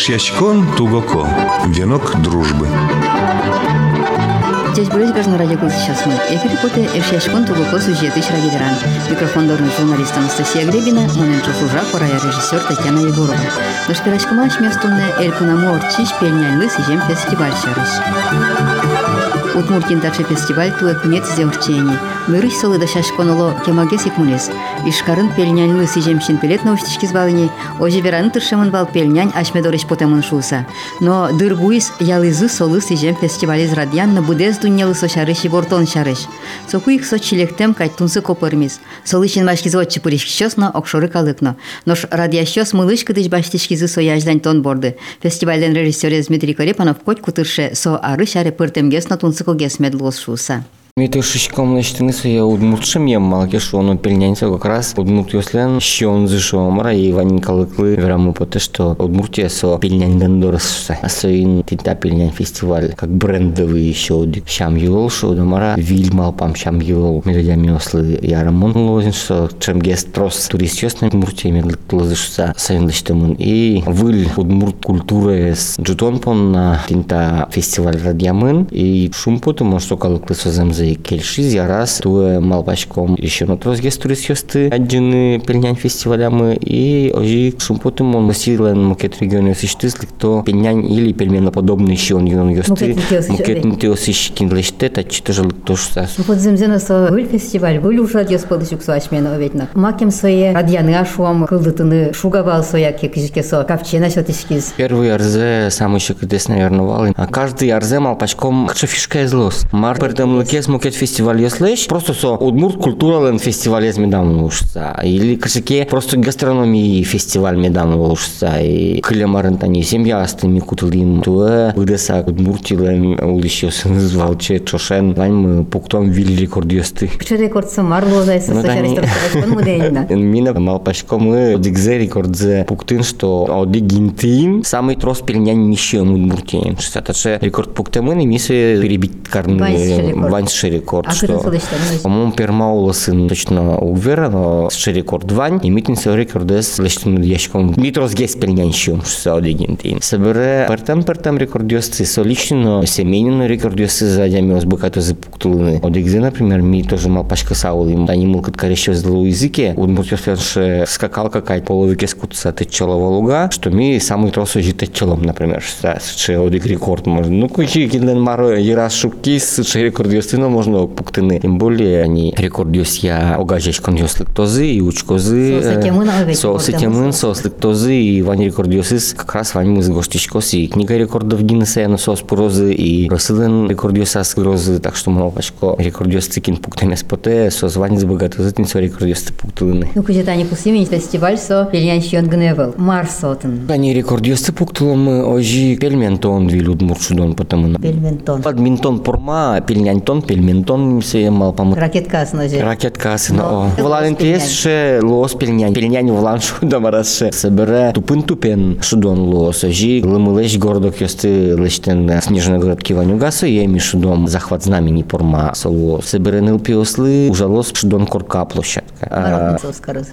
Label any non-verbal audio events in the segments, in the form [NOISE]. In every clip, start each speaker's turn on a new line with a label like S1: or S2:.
S1: Эшьячкон Тугоко. Венок дружбы.
S2: Здесь были граждан радио сейчас мы. Эфир поте Эшьячкон Тугоко сюжеты радиоверан. Микрофон дорн журналист Анастасия Гребина, моненчо служа пора режиссер Татьяна Егорова. Дошпирачкама шместунне Элькунаму Орчич пельнянлы сижем фестиваль шарыш. Удмуртин дача фестиваль туэк нет зеурчени. Мырыш солы да шашконоло кемаге сикмунес. Ишкарын пельнянлы сижемшин пелет наустички звалыни. Ожи вераны тыршемын бал пельнянь ашмедорыш потемын шуса. Но дырбуис ялызы солы сижем фестиваль из радьянна будез дуньялы со шарыш и бортон шарыш. Соку их со чилектем кайтунсы копырмис. Солычин башки зодчи пуришкищосна окшоры калыкно. Нош радиащос мылышкы дыш баштишкизы сояждань тон борды. Фестивальден режиссер Дмитрий Корепанов коть кутырше со ары шаре пыртемгес на тунсы Jacka Giesmedlos
S3: Šūsa. то шишком лештинися я удмуртшим я малке що воно пільнянця якраз удмурт йослен, що он зайшов мара і вані каликли враму по те, що удмуртія со пільнянь гандорс. А со ін тінта пільнянь фестиваль, как брендовый еще один. Шам юл, що до мара вільмал пам шам юл. Ми радями осли я рамон лозин, що чем гест трос турист йосна удмуртія ми лозишся сайын лештимун. І виль удмурт культури з джутон пон на тінта фестиваль радямын. І шум потом, що каликли со земзе келшиз ярас туе малбачком еще на трозге туристьосты отдельны пельнянь фестивалямы и ожи шумпотым он масилен макет регионе сиштызлик то пельнянь или пельменоподобный еще он юн ёсты. Макет нтеос иш киндлеште тачи тоже тоже сас
S2: ну вот земзена со гуль фестиваль гуль уже дес подышук со ашмена оветна макем сое радьяны ашуам кылдытыны шугавал соя кекижке со капчена шотишкиз
S3: первый арзе самый еще кдес наверное вал а каждый арзе малпачком кча фишка излос мар пердем лукес мукет фестиваль яслеш просто со удмурт культурален фестиваль из медам лушса или кашике просто гастрономии фестиваль медам лушса и клемарын тани семья астыми кутылин туэ выдаса удмуртилен улищос звал че чошен вань мы пуктом вилли рекорд ёсты
S2: Что [LAUGHS] рекорд самар лозайся со шаристом
S3: Мина малпашко мы дигзе рекордзе пуктын что оди гинтин самый трос пельнянь нищем удмуртиен. Что это рекорд пуктемын и мисы перебить карны вань что, по-моему, пермаула сын точно уверен, что рекорд вань, и митин се рекорд с лечтым ящиком. Митрос гес пельнянщим, что одигинтин. Собере пертам пертам рекорд ёсты, со лично семейный рекорд ёсты за дями озбыкато запуктулыны. Одигзе, например, ми тоже мал пачка саулим. Они мыл кат корещё с языке, он мут ёсты скакал какая половике скутса течелова луга, что ми самый трос ожи течелом, например, что одиг рекорд можно. Ну, кучи кинден маро, ерас шукис, что рекорд ёсты, но можно пуктыны. Тем более они рекордиус я огажеш коньос лектозы и учкозы. Соосетемын, соос лектозы и вань рекордиосис как раз вань мы с гоштичкос и книга рекордов Гиннеса на соос пурозы и Росылен рекордиосас грозы, так что малопачко рекордиос цикин пуктыны споте, соос вань с богатозытын со рекордиос пуктылыны.
S2: Ну, кузет они пусимень фестиваль со пельянщион гневел. Марсотын.
S3: Они рекордиос пуктылым ожи пельментон вилюд мурчудон потому.
S2: Пельментон.
S3: Бадминтон порма, пельнянтон, пельментон Ментон се мал памут.
S2: Ракетка нозе.
S3: Ракетка но. Влален тес ше лос пельнянь. Пельнянь влан шу дамарас ше. Собере тупын тупен шудон лос. Жи лымылеш гордок ёсты лештен снежногородки ванюгасы еми шудом захват знамени порма соло. Собере ныл пиослы ужалос шудон корка площадка.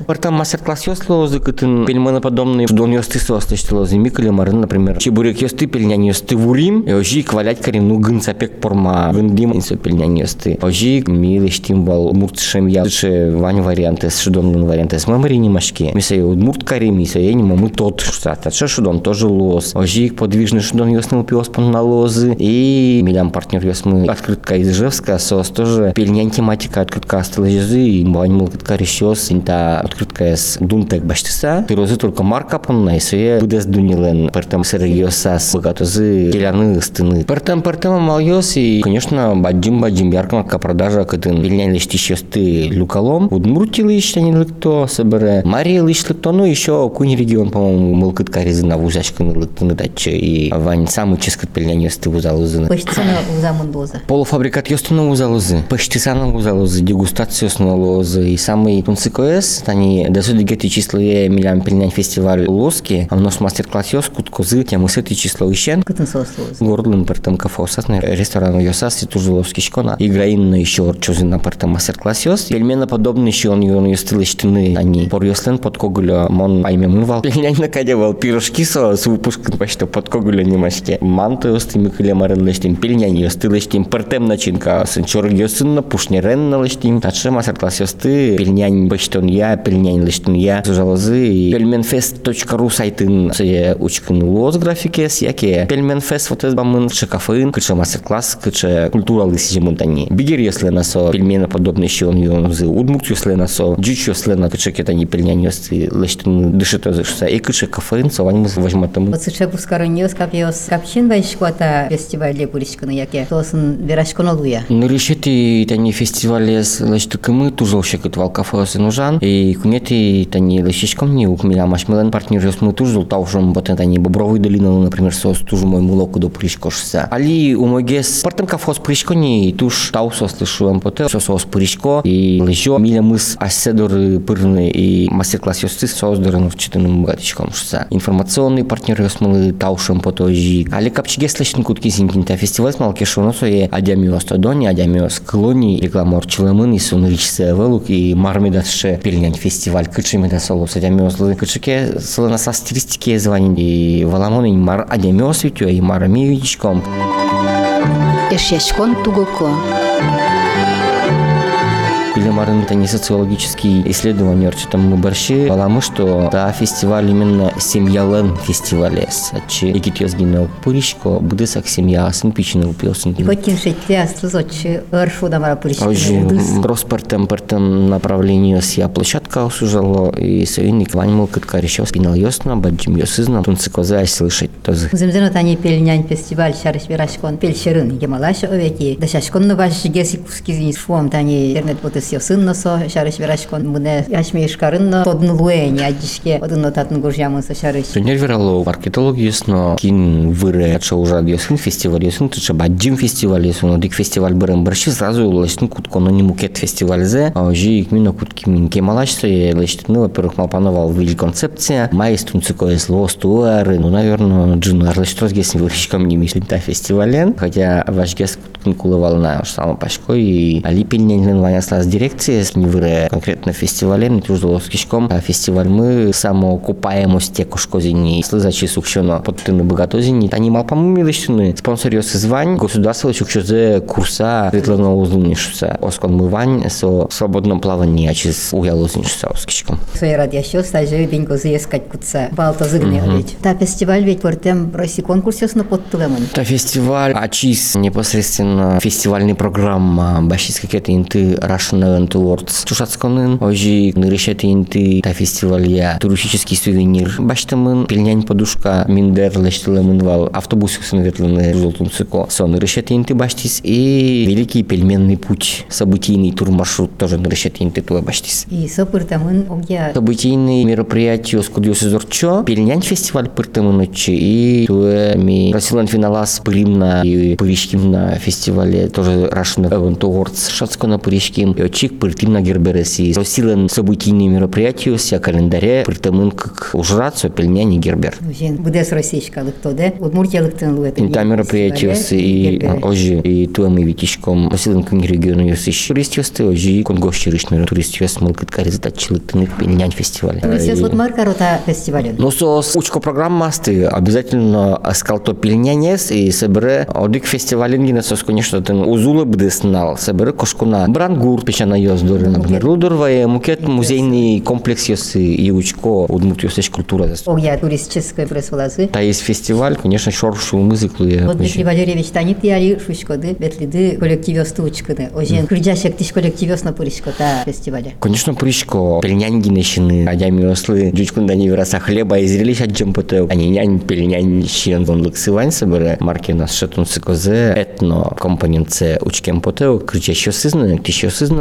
S3: Партам мастер-класс ёсло зыкытын пельменоподобный шудон ёсты состыштыло зимикали марын, например. Чебурек ёсты пельнянь ёсты вурим. Ожи квалять карим ну гын сапек порма. Вындим инсо пельнянь ёсты. Ожи милы штимбал муртшем я лучше вань варианты с шудомлын варианты с мамари не машке. Миса удмурт кари миса я не мамы тот что а что шудон тоже лос. Ожи подвижный шудон ёснул пиос на лозы и милям партнер ёсмы открытка из Ижевска сос тоже пельнян тематика открытка осталась и вань мыл открытка решёс инта открытка с дунтек баштыса. Пирозы только марка пон на исуе будес дунилен пертам сырьёсас богатозы келяны стыны. Пертам пертам мал ёс и конечно баджим баджим ярмарка продажа кытын билнен лиштишесты люкалом. Удмуртил иштен лыкто собере. Мария лышлыкто ну еще кунь регион по-моему мылкыт каризына вузашканы лыктыны датчы и вань самый ческат билнен ёсты вузалызыны
S2: пыштысана узамын доза
S3: полуфабрикат ёстыны вузалызы пыштысана вузалызы дегустациясына лозы и самый тунцикоэс тани десуди гети числые милям пилнен фестиваль лоски а у нас мастер-класс ёс куткозы темы сети число ищен
S2: кытын сослоз
S3: гордлын пертем кафе осасны ресторан ёсас и тужеловский шкона играин еще чузина парта мастер-класс ёс. Пельмена подобный еще он ён юстылыштыны они порьослен под когуля мон айме мывал. Пельнян на кадевал пирожки со с выпуском почти под когуля немашке. Манты остыми кылемарын лештим пельнян юстылыштим партем начинка сенчор ёсын пушнерен налыштим. Тачы мастер-класс ёсты пельнян баштон я пельнян лештин я жалозы пельменфест.ру сайтын се учкын лоз графикес яке пельменфест вот это бамын шикафын кыча мастер-класс кыча культуралы сижемунтани бигер если на со пельмена подобный еще он юнзы удмук если на со джич если на кыча кетани пельнян ёсты лештин дышит озышса и кыча кафын со вань мы возьматым
S2: Оцуча бускарыньос капиос капчин байшкуата фестивале пуришканы яке. Тосын верашконолуя.
S3: Нырышети тани фестивале с лешты кымы тужылшек от валкафосы нужан и кунети тани лешишком не укмиля машмелен партнер ёс мы тужыл таушым вот тани бобровый долина например сос туж мой мулоку до пришкошса али умогес партем кафос пришкони туж таусос слышу ампоте сос пришко и лежо миля мыс аседоры пырны и мастер-класс ёсты создорын в читаным богатичком шса. Информационный партнер ёс мы таушым потожи али капчиге слышен кутки зинкинта фестиваль смал кешоно сое адямиос тодони адямиос клони рекламор чиламын и сон ричсе велук и мармидасше пельнян фестиваль кычыми да солос адямиос лы кычыке сылына со стилистике звонин и валамон и мар адямиос витё и марами видичком
S2: Ez jaiskontu goko
S3: или марынта не социологические исследования там мы борщи. Баламы что да фестиваль именно семьялен фестивале сачи егит язгино пуришко будысак семья. Сын пичины упилсын
S2: Котин шетте астызочы ыршу дамара пуришканы
S3: Ожи
S2: удыс.
S3: проспертем пертем направлению ся площадка осужало и союзник ваньмал кытка решил спинал ясно баджим ёсызна тунцикоза слышать тоже.
S2: Земзено тани пельнян фестиваль шарыш верашкон пельшерын гемалаш овеки. Дашашкон баш геси кускизин шуам тани интернет потес ёсын носо шарыш верашкон муне яшмешкарын но тодн луэни адишке одын нотатын гуржамын со шарыш.
S3: Тунер верало маркетолог ясно кин выры отша уже ясын фестиваль ясын тыча баджим фестиваль ясын дик фестиваль бырым барши сразу улаштын кутконо не мукет фестивальзе а жи ikmino kutki min кемалашса лештны во-первых малпановал вили концепция майс тунцыко из лостуары ну наверное джин арлештрос гесин вырщиком не мислим та фестивален. Хотя ваш гес куткин кулывал на само пашко и али пельнен ванясла с невыры конкретно фестивален туждалос кишком а фестиваль мы само купаемость кошкозини слызачи сукшено подтыны богатозини они малпаму милыштыны спонсорёс звань государство чукшозе курса светлана узунишса оскон мывань со свободном плавании ачис уялузинишса оскишком
S2: Соерат еще стажи деньку заескать кутса балта зыгне ведь. Та фестиваль ведь портем России конкурс ёсно подтылемын.
S3: Это фестиваль АЧИС, непосредственно фестивальная программа Башис какие-то инты Russian Event Awards. Тушацконын, ожи нырышеты инты та фестиваль я туристический сувенир. Баштамын, пельнянь подушка, миндер лештилемын вал, автобус сынветлены жолтун цыко. Сон нырышеты инты баштис и Великий пельменный путь, событийный турмаршрут тоже нырышеты инты туа баштис.
S2: И сопыртамын огя
S3: Событийные мероприятия скудиосы зорчо, пельнянь фестиваль пыртымынычы и туэ ми Расилан финалас пылимна и пыришким на фестивале тоже Event Awards шацко на пыришким и очик пыртим на гербереси. Расилан событийные мероприятия ся календаре пыртымын как ужрацо пельнянь и гербер.
S2: Жен будес российскалык то да удмуртиялыктын луэт.
S3: И там мероприятия и ожи и туэ мы витишком Расилан кын региону ёс ищи турист ёсты ожи конгощирышны турист ёс мылкыт каризатчылыктын пельнянь фестиваль.
S2: Сес вот маркарота фестивален.
S3: Ну, со учко программасты обязательно скалто пильнянес и собере одик фестивален гина сос конечно тен узулы бдес знал собере кошкуна брангур печана ёздоры например лудорвая мукет музейный комплекс ёсы и учко удмут ёсеш культура
S2: Огя туристической пресвалазы.
S3: Та есть фестиваль, конечно, шоршу музыклы.
S2: Вот Дмитрий Валерьевич танит яли шушкоды, бетлиды коллективёсты учкыды. Ожен кырджашек тиш коллективёсно пуришкота фестивале.
S3: Конечно, пришко, пельнянги нещины, адями ослы, джучкунда не вираса хлеба и зрелищ аджем потел. Они нянь пельнянь щен вон лыксывань собере. Марки нас шатун цикозе, этно компонент це учкем потел, крича що сизна, ти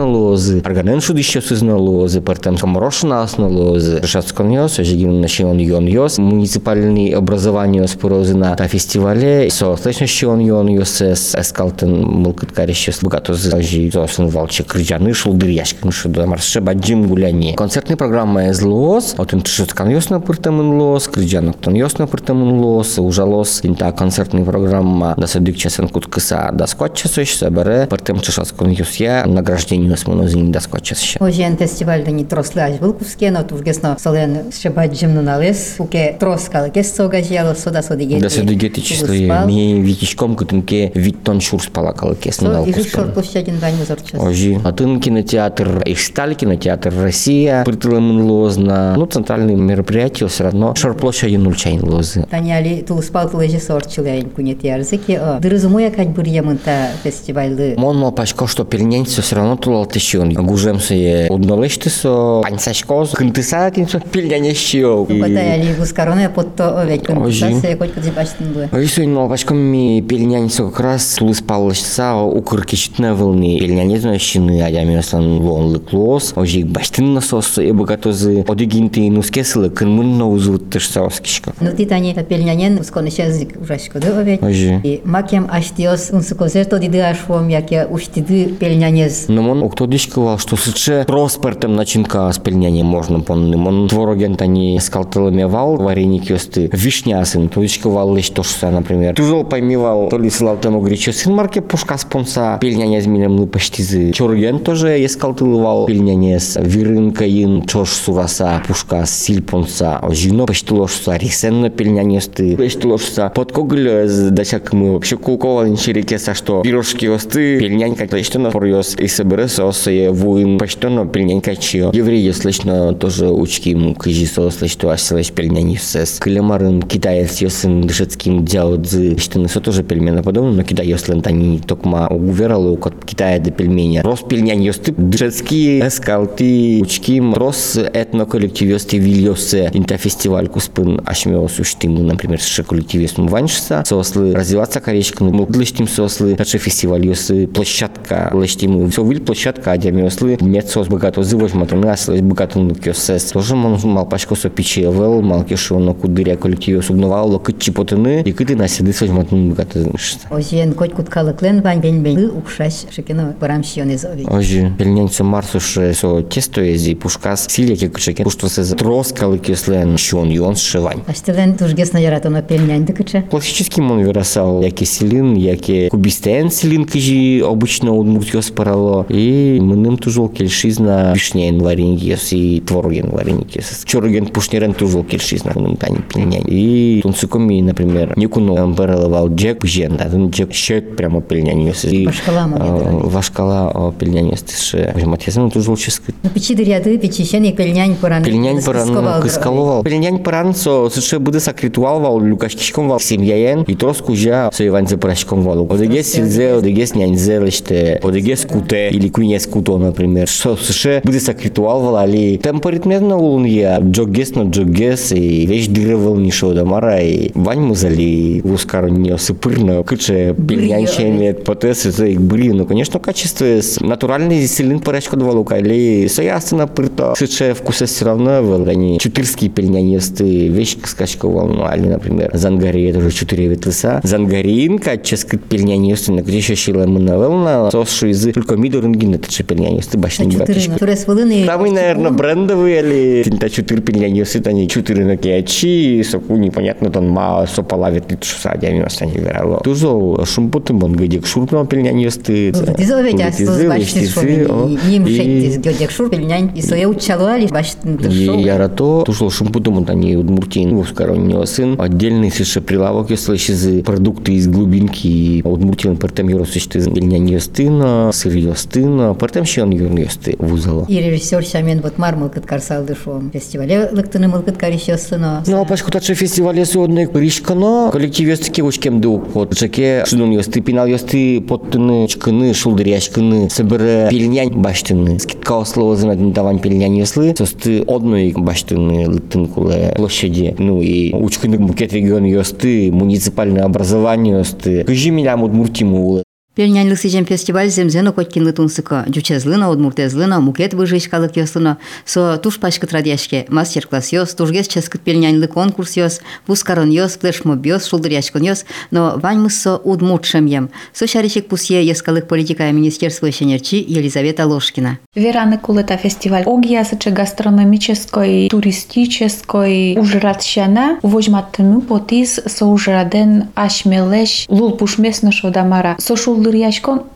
S3: що сизна лозы, арганен шудище сызна лозы, партем коморошна на лозы, решатскон йос, ожигин нащион йон йос, муниципальный образование спорозына та фестивале, со слышно щион йон йос эс эскалтен мылкыткарище богато зажи, сосын валче крыжаны шулдыр яшкин шуды, марше баджим гуляне. Концертная программа из лоз, отын тышыткан йос на пыртамын лоз, крыжаноктан йос на пыртамын лоз, ужалос, инта концертная программа, да садык часен куткыса, да скотча сөш, собере, пыртым чышаскон йос я, награждение с монозин да скотча сөш.
S2: Ожен фестивальда не трослы аж был куске, но тургесно солен шебаджим налез, уке троскал кес сога жало сода соди
S3: Да сады гети числы, ми витичком кутынке виттон шурс палакал кес
S2: Со
S3: на
S2: и шор площадин вань музорчас.
S3: Ожи. Атын кинотеатр Ихсталь, кинотеатр Россия, притылым лозна. Ну, центральные мероприятия все равно. Шорплощадь нульчайн лозы.
S2: Таняли тулспал режиссер чилайн кунет ярзыки. Дырызмуя кать бурьямынта фестивальды.
S3: Мон мал пачко, что пельнянцы все равно тулал тещен. Гужем се удналышты со панцашко, кынтыса кинцо пельнянящио.
S2: Батаяли гускароне потто овек
S3: Ожи.
S2: кунтаса кот кот баштын бы.
S3: Ой, мал пачко ми пельнянцы как раз тулыс палышса укыркичтна волны. Пельнянец щины, а я местан вон лыклос. Ожи баштын насос, и богатозы. Одигинты нускесылы, кынмын на узут тышса оскишко.
S2: Ну ти тани пельнянен усконышезик ужашкоды овек.
S3: Ожи.
S2: И макем аштиос унсукозерто диды ашвом, яке уштиды пельнянез.
S3: Но он кто дишкувал, что сыче проспертем начинка с пельнянием можно понным. Он твороген тани скалтылымевал, вареник ёсты вишнясын, то дишкувал лишь то, что, например, тузол поймевал, то ли гречу сын марке пушка спонса, пельняня с милем лы почтизы. Чорген тоже ескалтылывал пельняне с вирынкаин, чош сураса, пушка сильпонса, жино почтылошса, рисенно пельняне сты, почтылошса, под коголь дачак мы вообще кулковал инчерекеса, что пирожки осты, пельнянька, точно порьос, и соберется осые вуин, почтено пельнянька чио. Евреи слышно тоже учки ему кыжисо, слышно асилась пельняни сес. Калемарын китаец йосын дышецким дяудзы, что несо тоже пельмена подобно, но китай йослен тани токма уверал у Китая до пельменя. Рос пельнянь йосты дышецкие эскалты учким, рос этно коллектив йосты вильосе, инта фестиваль куспын ашмеос уштиму, например, с коллективистом ваншса, сослы развиваться корейчка, ну, лыштим сослы, наче фестиваль йосы площадка, лыштим, все виль площадка, а дямиослы, нет сос богато зывоч матуны, аслы богато ну кёсес. Тоже мон мал пачко со пичевел, мал кешо на кудыря коллектив субновал, локыт чипотыны, и кыты на седы сос матуны богато.
S2: Ожен кот куткалыклен вань бен бен укшаш шекено барамшионез овек.
S3: Ожи, пельнянца марсуше со тесто ези, пушкас, силеке кычеке, пушто се троскалы кеслен, щон юон шивань.
S2: Аштелен тургесно яратоно пельнянь дыкыча.
S3: Классический мон вырасал, яке силин, яке кубистен силин кижи обычно удмуртио спарало. И мыным тужол кельшизна вишнеен вареньес и твороген вареньес. Чороген пушнерен тужол кельшизна, мыным тани пельнянь. И тунцукоми, например, никуно амбереловал джек пжен, да, джек щет прямо пельняньес. И
S2: Вашкала ма ведрали.
S3: вашкала пельняньес тише. Матьязен тужол ческит.
S2: Ну печи дыряды, печищен и пельнянь поран.
S3: Пельнянь паран кыскаловал. Пельнянь паран со сыше буде сакритуалвал, люкашкишком вал семьяен, и троску жа со Иван запрашком вал. Одеге сильзе, одеге сняньзе леште, одеге скуте, или куне скуто, например. Со сыше буде сакритуалвал, али темпоритмерно улун я, джогес на джогес, и вещь дырывал нишо дамара, и вань музали, ускару не сыпырно, кыче пельнянь чемет, потес, это их были, ну, конечно, качество натуральный силин парашко двалука, или соясына пырто, сыче вкуса все равно, вал, они чутырские пельняни есты, вещь скачковал, ну, али, например, зангари, это уже чутыре ветлыса, зангарин, каческит пельняни есты, на где еще щила мынавелна, сос шизы, только мидорынгин, это же пельняни есты, башни
S2: Чутырына. Турес вылыны.
S3: Самый, наверное, брендовый, или тинта чутыр пельняни есты, они чутыры на киачи, соку непонятно, там ма сопала ветлит шусадями, остани верало. Тузо, шумпуты, мон, гедек шурпнал пельняни есты.
S2: Тизове тясыз башты шоми. Ним шеттиз гёдек шур пельнянь. И соя учалуали баштын
S3: И
S2: тыршо.
S3: ярато, тушил шумпутом, вот они удмуртин, ускороннего сын. Отдельный совершенно прилавок, если из продукты из глубинки. Удмуртин, пертем его существует пельняни есты, сыр есты, пертем щен юрн есты вузало.
S2: И режиссер Шамен вот мармал кыткарсал дышом. Фестивале лыктыны мыл кыткарищёсыно.
S3: Ну, а пачку таче фестивале судный ришкано, коллектив есты учкем дук, вот жаке шунун есты, пинал есты поттыны, чкыны, шулдыряшкыны, собере пельнянь баштыны, скидка ослова зина давань пельнянь еслы, состы одной баштыны лыктын куле площади, ну и учкыны букет регион есты, муниципальное образование есты, кыжи милям удмуртиму
S2: Пельнян лысыжем фестиваль земзено коткинлы тунсыко, жучезлыно, удмуртезлыно, мукет выжишкалык ёсыно, со туш пашкыт радяшке, мастер-класс ёс, тужгес ческыт пельнянлы конкурс ёс, пускарын ёс, флешмоб ёс, шулдырячкон ёс, но вань мыссо удмуртшем ем. Со шаричек пусье ескалык политика министерства шенерчи Елизавета Ложкина.
S4: Вераны кулета фестиваль огиясычы гастрономической, туристической ужратщана возьматтыны потис со ужраден ашмелеш лул пушмесно шодамара. Со шулдырячкон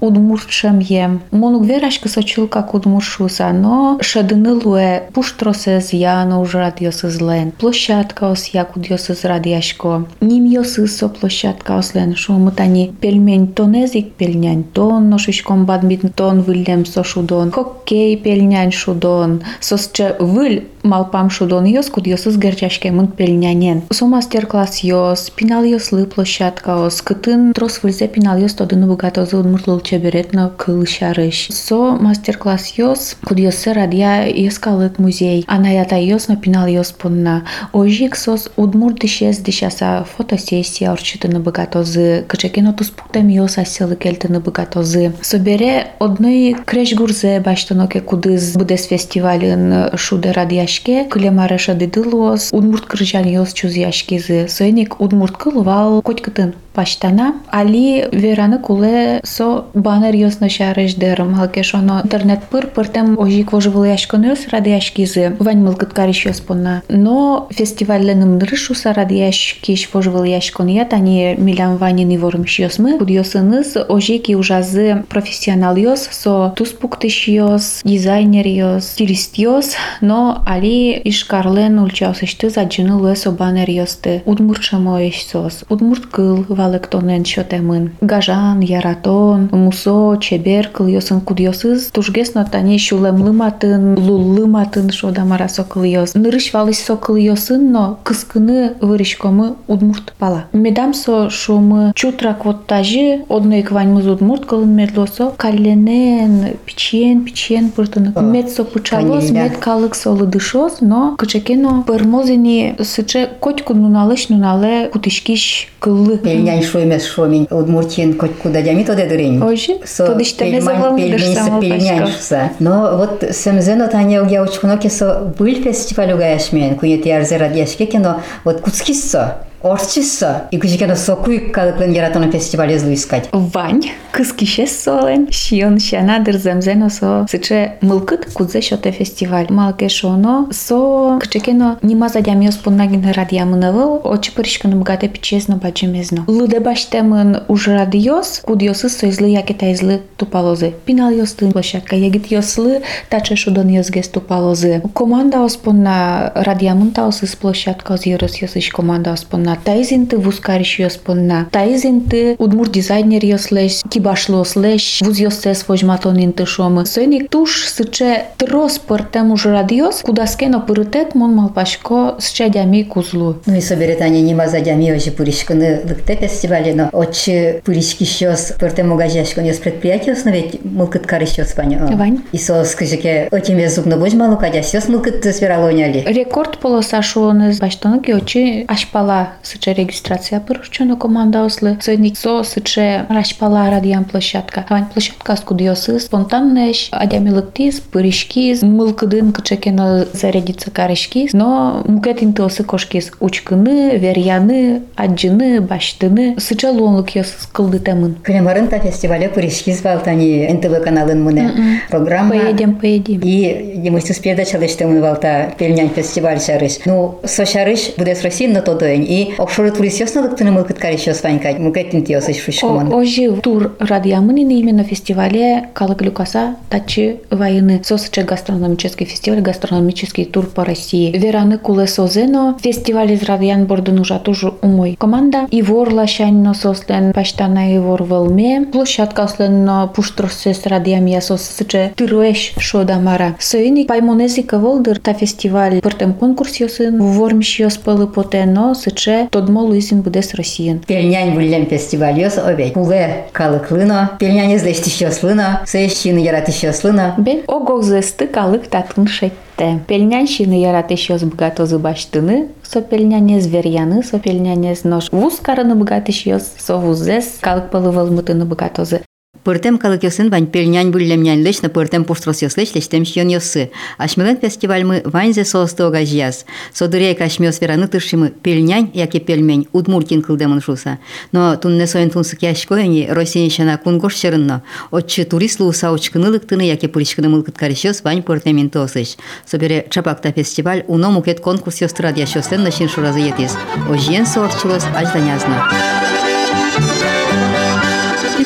S4: удмуртшем ем. Монук верашкы сочилка удмуршуса, но шадыны луэ пуштросез яно ужрад йосызлен. Площадка ос якуд йосыз радяшко. Ним йосыз со площадка ослен шумутани пельмень тонезик пельнянь тон, ношишком бадминтон вылем со шудон. Хоккей пельнянь шудон. Сосче выль малпам шудониос герчашке герчашкемын пелинјањен. Со мастер клас Јос пинал Јос йос, площадка лыплощадкаос, кытын трос вылзе пиналиос тодын бугатозы на чеберетно кылышарыш. Со мастер клас јос, код јос се радија јос калык музей, та Јос на пинал јос понна. Ожик сос удмур дишес дишаса фотосессия орчитыны бугатозы, кычекеноту спуктам йос асылы келтыны бугатозы. Собере одной креш гурзе баштаноке кудыз будес фестивален шуде радија яшке кылема раша дедылуос удмурт кыржан ёс чуз яшкезы сойник удмурт кылывал котькытын. Али вераны куле со банер йос ношарыш дерм. Халкеш оно интернет пыр пыртем ожик вожывыл яшкон йос радияшкизы. Вань мылкыт кариш йос понна. Но фестивальленым нырышуса радияшкиш вожывыл яшкон ят, они милян ванин иворымш йосмы. Куд йосыныз ожик и ужазы профессионал йос, со туспуктыш йос, дизайнер йос, стилист йос, но али ишкарлен ульчаусышты заджыны луэ со банер йосты. Удмуртшамо сос. Удмурт кыл валыктонен шотемын. Гажан, яратон, мусо, чебер кыл йосын куд йосыз. Тужгес нотани шулемлыматын, луллыматын шодамара сокыл йос. Нырыш валыш сокыл йосын, но кыскыны вырышкомы удмурт пала. Медам со шумы чутрак вот тажи, одной квань мыз удмурт кылын медлосо, калленен, пичен, пичен пыртыны. Мед со пычалос, мед калык солы дышос, но кычекено пырмозини сыче котку нуналыш нунале кутышкиш кыллы.
S2: Пельнян шоймес шомень, удмуртин котькуда дями тоде дырень.
S4: Ожи,
S2: Со
S4: то диште не
S2: пельмань
S4: завалдыш
S2: пельменьсы
S4: само
S2: пельняншса. Но вот семзено таня угя учкуноке со был фестиваль угаяшмен, кунет ярзе радяшке кино, вот куцкиссо, орчиссо, и кучекено сокуик калыклын яратона фестиваль излу искать.
S4: Вань, кыскише солен, шион шанадыр земзено со сыче мылкыт кудзе шоте фестиваль. Малке шоно со кычекено нима задямиос поннагин радиамынавыл, очи пырышканы бгате пичезно баджимезно. Лыде баштемын уж радиос, куд йосы соизлы якета излы тупалозы. Пинал йосты площадка, ягит йослы, таче шудон йозгес тупалозы. Команда оспонна радиамын таос из площадка озирос йосыш команда оспонна. спонна, тайзинты вускариш ее спонна, тайзинты удмур дизайнер ее слэш, кибашло слэш, вуз ее сэс вожматон инты шомы. Сойник туш сыче трос пыртем уж радиос, куда скено пырытет мон малпашко с чадями кузлу.
S2: Ну и соберет они не мазадями уже пуришканы лыкте фестивале, но отче пуришки щас пыртем угажешкан ее предприятие основеть мылкыт карышос паня.
S4: Вань.
S2: И со скажеке, отиме зубно вожмало кадя, щас мылкыт спиралоняли.
S4: Рекорд полоса шуоны баштоны геочи ашпала сыче регистрация пырушчоно команда ослы. Сойник со сыче рашпала радиан площадка. Вань площадка скудиосы спонтаннеш, адямилыктиз, пырышкиз, мылкыдын кычекено зарядиться карышкиз, но мукетин тосы кошкиз учкыны, верьяны, аджыны, баштыны, сыче луонлык йос кылды темын.
S2: Клемарын та фестивале пуришки звалтани НТВ каналын муне. Программа.
S4: Поедем, поедем.
S2: И демыстыз передача лыштым валта пельнян фестиваль шарыш. Ну, со шарыш буде с России на то доень. И офшоры турист ёс надо ктыны мылкыт карыш ёс ванькать. Мукетин ти ёсыш шушкоман.
S4: Ожи тур радиамынин именно фестивале Калык Люкаса Тачи Войны. Сосыче гастрономический фестиваль, гастрономический тур по России. Вераны Куле Созено, фестиваль из Радиан Бордын уже тоже умой команда. Ивор Лащанно сослен Паштана Ивор Велме. Площадка ослен Пуштросес Радиам я сосыче Тыруэш Шодамара. Союник Паймонезика Волдыр та фестиваль пыртем конкурс ёсын. Вормиш ёс пылы потено сыче Тодмол изин буде с Россиян.
S2: Пельнян вуллем фестиваль ёс обей. Пуле калыклыно, пельнян излештиш ёслыно, сөйшчины яратиш ёслыно.
S4: Бе огогзесты калык татын шетте. Пельнянщины яратыш ёс бгатозы баштыны, со пельняне зверьяны, со пельняне нож. Вуз караны бгатыш ёс, со вузес, калык пылы вылмытыны бгатозы.
S2: Пыртем калыкёсын вань пельнянь бүллемнян лечна пыртем пуштрос ёслеч лечтем щен ёсы. Ашмелен фестиваль мы ваньзе соостога жияс. Содырей кашмёс вераны тышимы пельнянь, яке пельмень, удмуртин кылдемын шуса. Но тунне соен тунсык яшкояни Россия шана кунгош шерынно. Отчы турист луса очкынылыктыны, яке пылышкыны мылкыт каришёс вань пыртемин тосыш. Собере чапакта фестиваль уно мукет конкурс ёстрад яшёстен начин шуразы етес. Ожиен соорчылос ажданязна.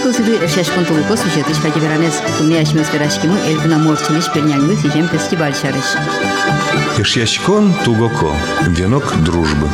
S2: Եկոսիդու երշաշկուն տուլուկոս վիշետիշ հագիվերանես տումնի աշմես վերաշկիմու էլգունա մորցինիշ պերնյալմыс ежем фестиваль շարыш։
S1: Երշաշկոն տուգոկո. Венок дружбы.